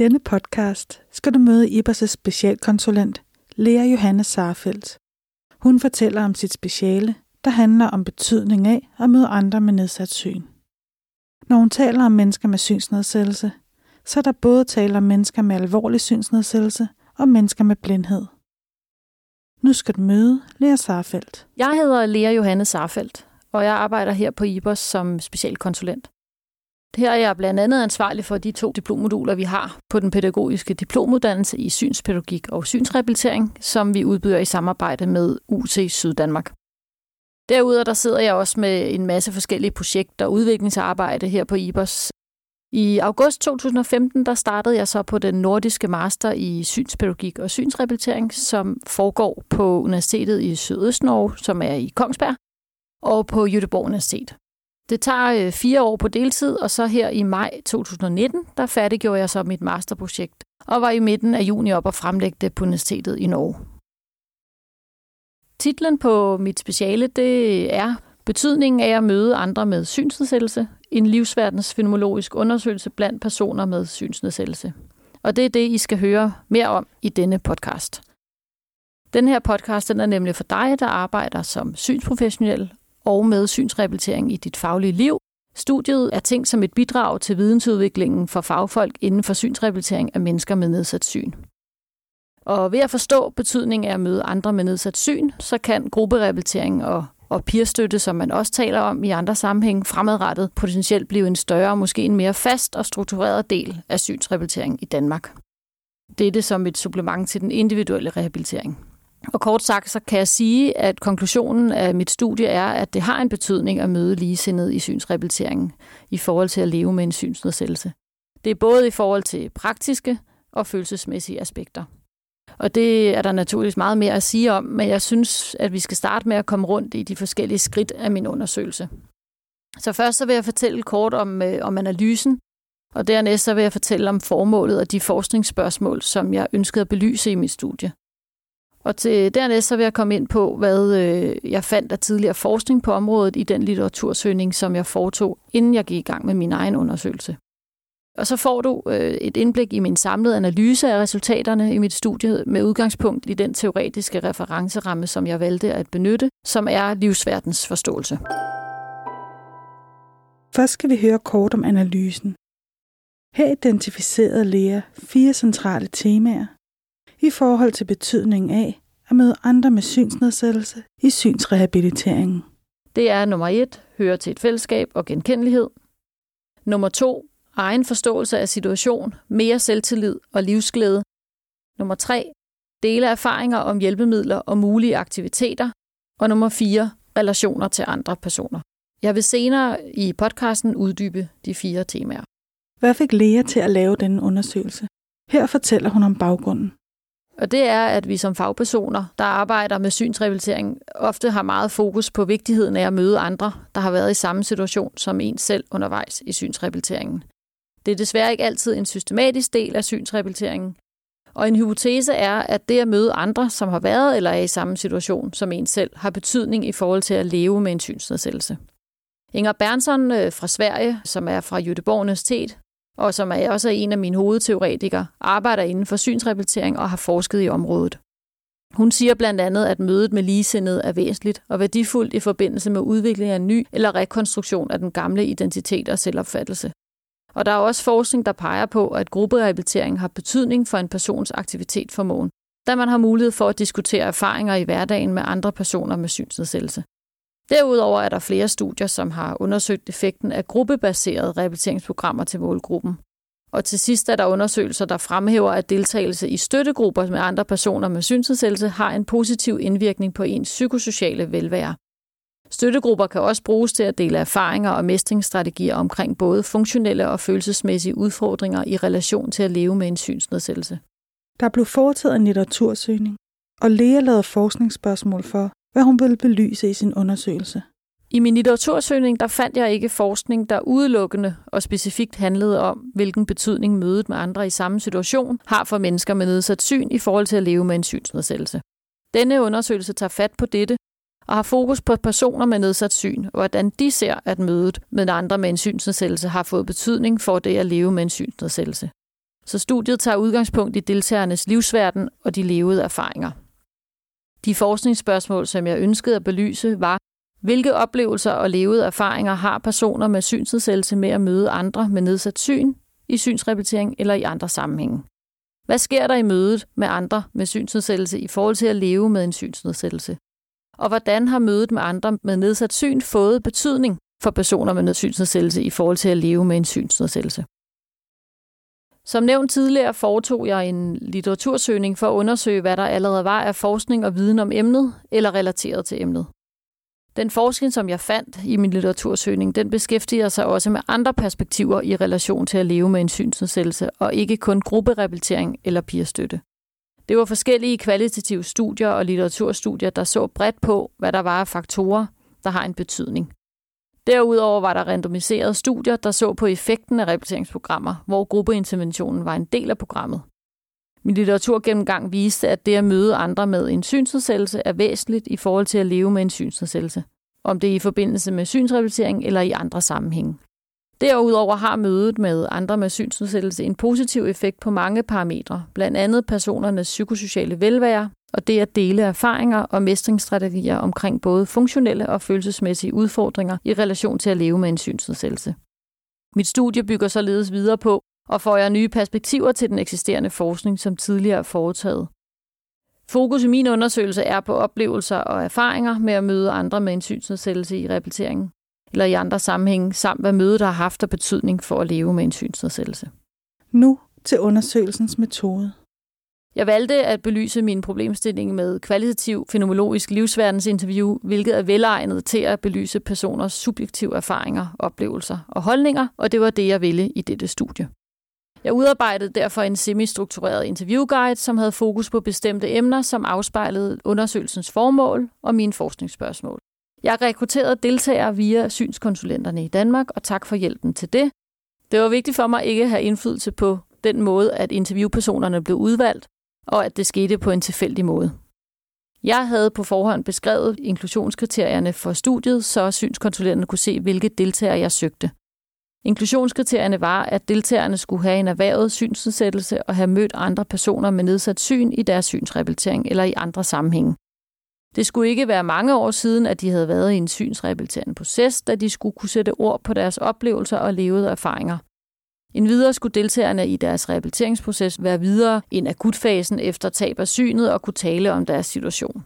denne podcast skal du møde Ibers' specialkonsulent, Lea Johanne Sarfeldt. Hun fortæller om sit speciale, der handler om betydning af at møde andre med nedsat syn. Når hun taler om mennesker med synsnedsættelse, så er der både tale om mennesker med alvorlig synsnedsættelse og mennesker med blindhed. Nu skal du møde Lea Sarfeldt. Jeg hedder Lea Johanne Sarfeldt, og jeg arbejder her på IBOS som specialkonsulent. Her er jeg blandt andet ansvarlig for de to diplommoduler, vi har på den pædagogiske diplomuddannelse i synspædagogik og synsrehabilitering, som vi udbyder i samarbejde med UC Syddanmark. Derudover der sidder jeg også med en masse forskellige projekter og udviklingsarbejde her på IBOS. I august 2015 der startede jeg så på den nordiske master i synspædagogik og synsrehabilitering, som foregår på Universitetet i Sydøstnorge, som er i Kongsberg, og på Jødeborg Universitet. Det tager øh, fire år på deltid, og så her i maj 2019, der færdiggjorde jeg så mit masterprojekt, og var i midten af juni op og fremlægge det på Universitetet i Norge. Titlen på mit speciale, det er Betydningen af at møde andre med synsnedsættelse, en livsverdens fenomenologisk undersøgelse blandt personer med synsnedsættelse. Og det er det, I skal høre mere om i denne podcast. Den her podcast den er nemlig for dig, der arbejder som synsprofessionel og med synsrehabilitering i dit faglige liv. Studiet er tænkt som et bidrag til vidensudviklingen for fagfolk inden for synsrehabilitering af mennesker med nedsat syn. Og ved at forstå betydningen af at møde andre med nedsat syn, så kan grupperehabilitering og, og peerstøtte, som man også taler om i andre sammenhæng, fremadrettet potentielt blive en større, måske en mere fast og struktureret del af synsrehabilitering i Danmark. Dette som et supplement til den individuelle rehabilitering. Og kort sagt, så kan jeg sige, at konklusionen af mit studie er, at det har en betydning at møde ligesindede i synsrehabiliteringen i forhold til at leve med en synsnedsættelse. Det er både i forhold til praktiske og følelsesmæssige aspekter. Og det er der naturligvis meget mere at sige om, men jeg synes, at vi skal starte med at komme rundt i de forskellige skridt af min undersøgelse. Så først så vil jeg fortælle kort om, øh, om analysen, og dernæst så vil jeg fortælle om formålet og de forskningsspørgsmål, som jeg ønskede at belyse i mit studie. Og til dernæst så vil jeg komme ind på, hvad øh, jeg fandt af tidligere forskning på området i den litteratursøgning, som jeg foretog, inden jeg gik i gang med min egen undersøgelse. Og så får du øh, et indblik i min samlede analyse af resultaterne i mit studie med udgangspunkt i den teoretiske referenceramme, som jeg valgte at benytte, som er livsverdens forståelse. Først skal vi høre kort om analysen. Her identificerede Lea fire centrale temaer, i forhold til betydningen af at møde andre med synsnedsættelse i synsrehabiliteringen. Det er nummer et, høre til et fællesskab og genkendelighed. Nummer to, egen forståelse af situation, mere selvtillid og livsglæde. Nummer tre, dele erfaringer om hjælpemidler og mulige aktiviteter. Og nummer fire, relationer til andre personer. Jeg vil senere i podcasten uddybe de fire temaer. Hvad fik Lea til at lave denne undersøgelse? Her fortæller hun om baggrunden. Og det er, at vi som fagpersoner, der arbejder med synsrehabilitering, ofte har meget fokus på vigtigheden af at møde andre, der har været i samme situation som en selv undervejs i synsrehabiliteringen. Det er desværre ikke altid en systematisk del af synsrehabiliteringen. Og en hypotese er, at det at møde andre, som har været eller er i samme situation som en selv, har betydning i forhold til at leve med en synsnedsættelse. Inger Bernsson øh, fra Sverige, som er fra Jødeborg Universitet, og som er også en af mine hovedteoretikere, arbejder inden for synsrehabilitering og har forsket i området. Hun siger blandt andet, at mødet med ligesindede er væsentligt og værdifuldt i forbindelse med udvikling af en ny eller rekonstruktion af den gamle identitet og selvopfattelse. Og der er også forskning, der peger på, at grupperehabilitering har betydning for en persons aktivitetsformåen, da man har mulighed for at diskutere erfaringer i hverdagen med andre personer med synsnedsættelse. Derudover er der flere studier, som har undersøgt effekten af gruppebaserede rehabiliteringsprogrammer til målgruppen. Og til sidst er der undersøgelser, der fremhæver, at deltagelse i støttegrupper med andre personer med synsnedsættelse har en positiv indvirkning på ens psykosociale velvære. Støttegrupper kan også bruges til at dele erfaringer og mestringsstrategier omkring både funktionelle og følelsesmæssige udfordringer i relation til at leve med en synsnedsættelse. Der blev foretaget en litteratursøgning, og Lea lavede forskningsspørgsmål for, hvad hun ville belyse i sin undersøgelse. I min litteratursøgning der fandt jeg ikke forskning, der udelukkende og specifikt handlede om, hvilken betydning mødet med andre i samme situation har for mennesker med nedsat syn i forhold til at leve med en synsnedsættelse. Denne undersøgelse tager fat på dette og har fokus på personer med nedsat syn, og hvordan de ser, at mødet med andre med en synsnedsættelse har fået betydning for det at leve med en synsnedsættelse. så studiet tager udgangspunkt i deltagernes livsverden og de levede erfaringer. De forskningsspørgsmål, som jeg ønskede at belyse, var, hvilke oplevelser og levede erfaringer har personer med synsnedsættelse med at møde andre med nedsat syn, i synsrepetering eller i andre sammenhænge? Hvad sker der i mødet med andre med synsnedsættelse i forhold til at leve med en synsnedsættelse? Og hvordan har mødet med andre med nedsat syn fået betydning for personer med synsnedsættelse i forhold til at leve med en synsnedsættelse? Som nævnt tidligere foretog jeg en litteratursøgning for at undersøge, hvad der allerede var af forskning og viden om emnet eller relateret til emnet. Den forskning, som jeg fandt i min litteratursøgning, den beskæftiger sig også med andre perspektiver i relation til at leve med en synsnedsættelse, og ikke kun grupperehabilitering eller pigerstøtte. Det var forskellige kvalitative studier og litteraturstudier, der så bredt på, hvad der var af faktorer, der har en betydning. Derudover var der randomiserede studier, der så på effekten af rehabiliteringsprogrammer, hvor gruppeinterventionen var en del af programmet. Min litteraturgennemgang viste, at det at møde andre med en synsnedsættelse er væsentligt i forhold til at leve med en synsnedsættelse, om det er i forbindelse med synsrehabilitering eller i andre sammenhænge. Derudover har mødet med andre med synsnedsættelse en positiv effekt på mange parametre, blandt andet personernes psykosociale velvære og det at dele erfaringer og mestringsstrategier omkring både funktionelle og følelsesmæssige udfordringer i relation til at leve med en synsnedsættelse. Mit studie bygger således videre på, og får jeg nye perspektiver til den eksisterende forskning, som tidligere er foretaget. Fokus i min undersøgelse er på oplevelser og erfaringer med at møde andre med en synsnedsættelse i rehabiliteringen, eller i andre sammenhænge, samt hvad mødet har haft af betydning for at leve med en synsnedsættelse. Nu til undersøgelsens metode. Jeg valgte at belyse min problemstilling med kvalitativ fenomenologisk livsverdensinterview, hvilket er velegnet til at belyse personers subjektive erfaringer, oplevelser og holdninger, og det var det, jeg ville i dette studie. Jeg udarbejdede derfor en semi-struktureret interviewguide, som havde fokus på bestemte emner, som afspejlede undersøgelsens formål og mine forskningsspørgsmål. Jeg rekrutterede deltagere via synskonsulenterne i Danmark, og tak for hjælpen til det. Det var vigtigt for mig ikke at have indflydelse på den måde, at interviewpersonerne blev udvalgt, og at det skete på en tilfældig måde. Jeg havde på forhånd beskrevet inklusionskriterierne for studiet, så synskonsulenterne kunne se, hvilke deltagere jeg søgte. Inklusionskriterierne var, at deltagerne skulle have en erhvervet synsnedsættelse og have mødt andre personer med nedsat syn i deres synsrehabilitering eller i andre sammenhænge. Det skulle ikke være mange år siden, at de havde været i en synsrehabiliterende proces, da de skulle kunne sætte ord på deres oplevelser og levede erfaringer. En videre skulle deltagerne i deres rehabiliteringsproces være videre end akutfasen efter tab af synet og kunne tale om deres situation.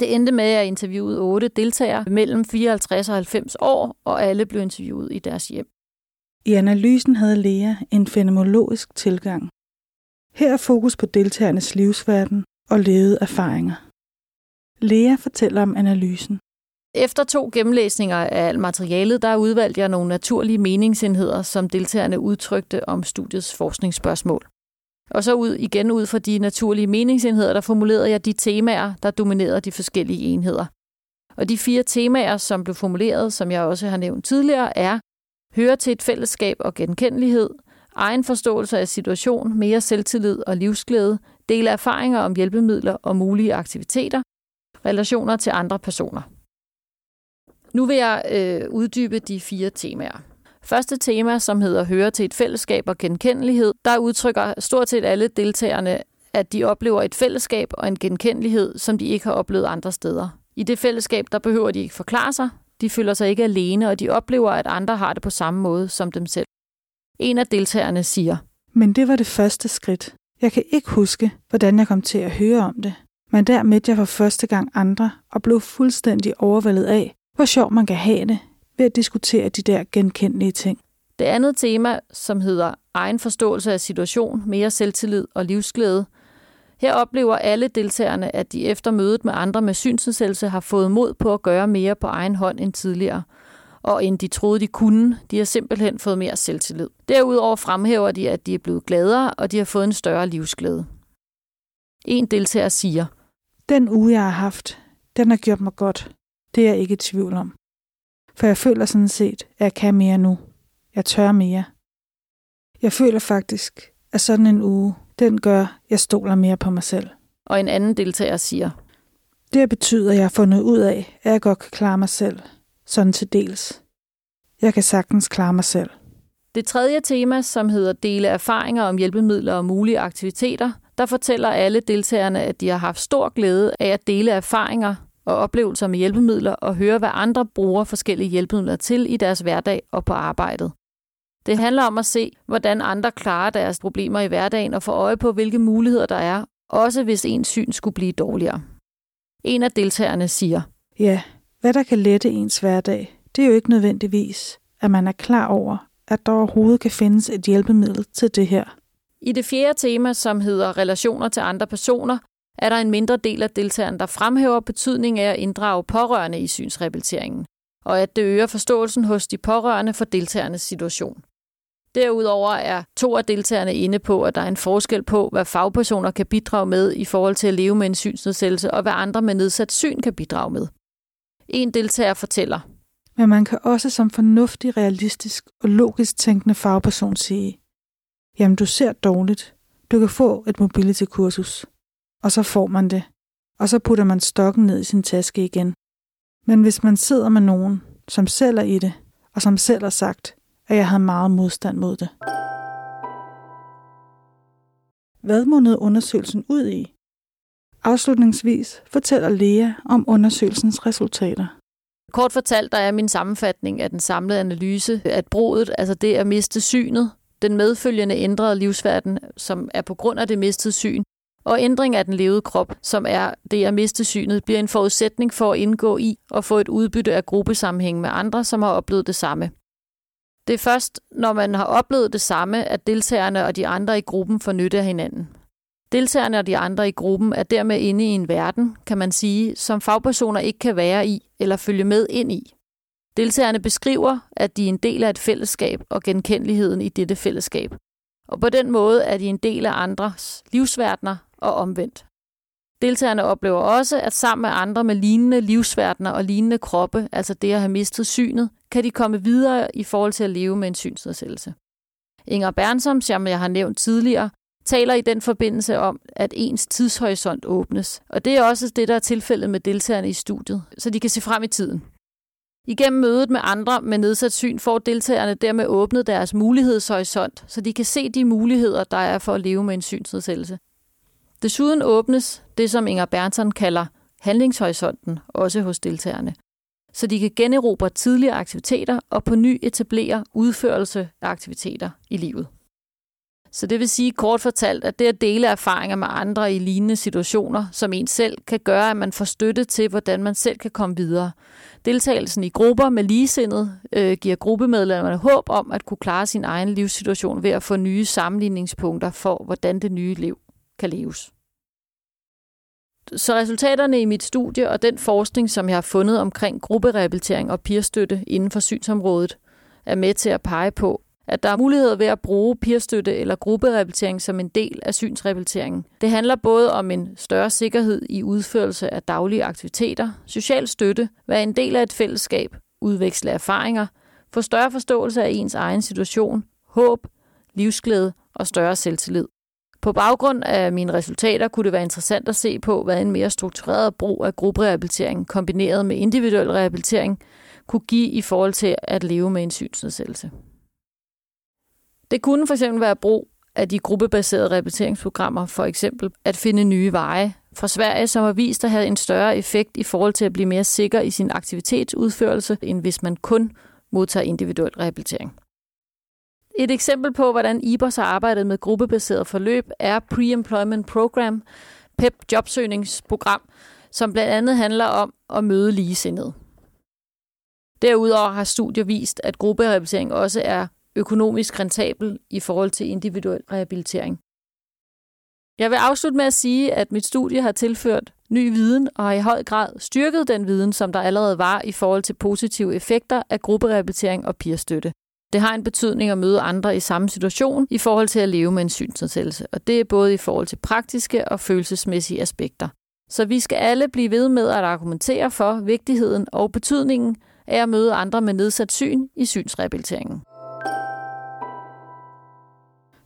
Det endte med, at jeg interviewede otte deltagere mellem 54 og 90 år, og alle blev interviewet i deres hjem. I analysen havde Lea en fenomenologisk tilgang. Her er fokus på deltagernes livsverden og levede erfaringer. Lea fortæller om analysen. Efter to gennemlæsninger af alt materialet, der udvalgte jeg nogle naturlige meningsenheder, som deltagerne udtrykte om studiets forskningsspørgsmål. Og så ud igen ud fra de naturlige meningsenheder, der formulerede jeg de temaer, der dominerede de forskellige enheder. Og de fire temaer, som blev formuleret, som jeg også har nævnt tidligere, er høre til et fællesskab og genkendelighed, egen forståelse af situation, mere selvtillid og livsglæde, dele erfaringer om hjælpemidler og mulige aktiviteter, relationer til andre personer. Nu vil jeg øh, uddybe de fire temaer. Første tema, som hedder Høre til et fællesskab og genkendelighed, der udtrykker stort set alle deltagerne, at de oplever et fællesskab og en genkendelighed, som de ikke har oplevet andre steder. I det fællesskab, der behøver de ikke forklare sig, de føler sig ikke alene, og de oplever, at andre har det på samme måde som dem selv. En af deltagerne siger, Men det var det første skridt. Jeg kan ikke huske, hvordan jeg kom til at høre om det. Men der mødte jeg for første gang andre og blev fuldstændig overvældet af, hvor sjov man kan have det ved at diskutere de der genkendelige ting. Det andet tema, som hedder egen forståelse af situation, mere selvtillid og livsglæde, her oplever alle deltagerne, at de efter mødet med andre med synsnedsættelse har fået mod på at gøre mere på egen hånd end tidligere, og end de troede, de kunne. De har simpelthen fået mere selvtillid. Derudover fremhæver de, at de er blevet gladere, og de har fået en større livsglæde. En deltager siger, Den uge, jeg har haft, den har gjort mig godt. Det er jeg ikke i tvivl om. For jeg føler sådan set, at jeg kan mere nu. Jeg tør mere. Jeg føler faktisk, at sådan en uge, den gør, at jeg stoler mere på mig selv. Og en anden deltager siger, Det betyder, at jeg har fundet ud af, at jeg godt kan klare mig selv. Sådan til dels. Jeg kan sagtens klare mig selv. Det tredje tema, som hedder dele erfaringer om hjælpemidler og mulige aktiviteter, der fortæller alle deltagerne, at de har haft stor glæde af at dele erfaringer og oplevelser med hjælpemidler og høre, hvad andre bruger forskellige hjælpemidler til i deres hverdag og på arbejdet. Det handler om at se, hvordan andre klarer deres problemer i hverdagen og få øje på, hvilke muligheder der er, også hvis ens syn skulle blive dårligere. En af deltagerne siger, Ja, hvad der kan lette ens hverdag, det er jo ikke nødvendigvis, at man er klar over, at der overhovedet kan findes et hjælpemiddel til det her. I det fjerde tema, som hedder relationer til andre personer, er der en mindre del af deltagerne, der fremhæver betydningen af at inddrage pårørende i synsrehabiliteringen, og at det øger forståelsen hos de pårørende for deltagernes situation. Derudover er to af deltagerne inde på, at der er en forskel på, hvad fagpersoner kan bidrage med i forhold til at leve med en synsnedsættelse, og hvad andre med nedsat syn kan bidrage med. En deltager fortæller, Men man kan også som fornuftig, realistisk og logisk tænkende fagperson sige, jamen du ser dårligt, du kan få et mobility-kursus. Og så får man det, og så putter man stokken ned i sin taske igen. Men hvis man sidder med nogen, som selv er i det, og som selv har sagt, at jeg havde meget modstand mod det. Hvad mundede undersøgelsen ud i? Afslutningsvis fortæller Lea om undersøgelsens resultater. Kort fortalt, der er min sammenfatning af den samlede analyse, at bruget, altså det at miste synet, den medfølgende ændrede livsverden, som er på grund af det mistede syn, og ændring af den levede krop, som er det at miste synet, bliver en forudsætning for at indgå i og få et udbytte af gruppesammenhæng med andre, som har oplevet det samme. Det er først, når man har oplevet det samme, at deltagerne og de andre i gruppen får nytte af hinanden. Deltagerne og de andre i gruppen er dermed inde i en verden, kan man sige, som fagpersoner ikke kan være i eller følge med ind i. Deltagerne beskriver, at de er en del af et fællesskab og genkendeligheden i dette fællesskab. Og på den måde er de en del af andres livsverdener og omvendt. Deltagerne oplever også, at sammen med andre med lignende livsverdener og lignende kroppe, altså det at have mistet synet, kan de komme videre i forhold til at leve med en synsnedsættelse. Inger Bernsom, som jeg har nævnt tidligere, taler i den forbindelse om, at ens tidshorisont åbnes. Og det er også det, der er tilfældet med deltagerne i studiet, så de kan se frem i tiden. Igennem mødet med andre med nedsat syn får deltagerne dermed åbnet deres mulighedshorisont, så de kan se de muligheder, der er for at leve med en synsnedsættelse. Desuden åbnes det, som Inger Bernson kalder handlingshorisonten, også hos deltagerne, så de kan generobre tidligere aktiviteter og på ny etablere udførelse af aktiviteter i livet. Så det vil sige kort fortalt, at det at dele erfaringer med andre i lignende situationer, som en selv, kan gøre, at man får støtte til, hvordan man selv kan komme videre. Deltagelsen i grupper med ligesindet øh, giver gruppemedlemmerne håb om at kunne klare sin egen livssituation ved at få nye sammenligningspunkter for, hvordan det nye liv kan leves. Så resultaterne i mit studie og den forskning, som jeg har fundet omkring grupperehabilitering og peerstøtte inden for synsområdet, er med til at pege på, at der er muligheder ved at bruge peerstøtte eller grupperehabilitering som en del af synsrehabiliteringen. Det handler både om en større sikkerhed i udførelse af daglige aktiviteter, social støtte, være en del af et fællesskab, udveksle erfaringer, få større forståelse af ens egen situation, håb, livsglæde og større selvtillid. På baggrund af mine resultater kunne det være interessant at se på, hvad en mere struktureret brug af grupperehabilitering kombineret med individuel rehabilitering kunne give i forhold til at leve med en synsnedsættelse. Det kunne for eksempel være brug af de gruppebaserede rehabiliteringsprogrammer, for eksempel at finde nye veje fra Sverige, som har vist at have en større effekt i forhold til at blive mere sikker i sin aktivitetsudførelse, end hvis man kun modtager individuel rehabilitering. Et eksempel på, hvordan IBOS har arbejdet med gruppebaseret forløb, er Pre-Employment Program, PEP jobsøgningsprogram, som blandt andet handler om at møde ligesindede. Derudover har studier vist, at grupperehabilitering også er økonomisk rentabel i forhold til individuel rehabilitering. Jeg vil afslutte med at sige, at mit studie har tilført ny viden og har i høj grad styrket den viden, som der allerede var i forhold til positive effekter af grupperehabilitering og peerstøtte. Det har en betydning at møde andre i samme situation i forhold til at leve med en synsnedsættelse, og det er både i forhold til praktiske og følelsesmæssige aspekter. Så vi skal alle blive ved med at argumentere for vigtigheden og betydningen af at møde andre med nedsat syn i synsrehabiliteringen.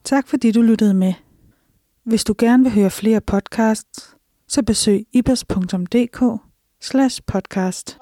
Tak fordi du lyttede med. Hvis du gerne vil høre flere podcasts, så besøg ibers.dk podcast.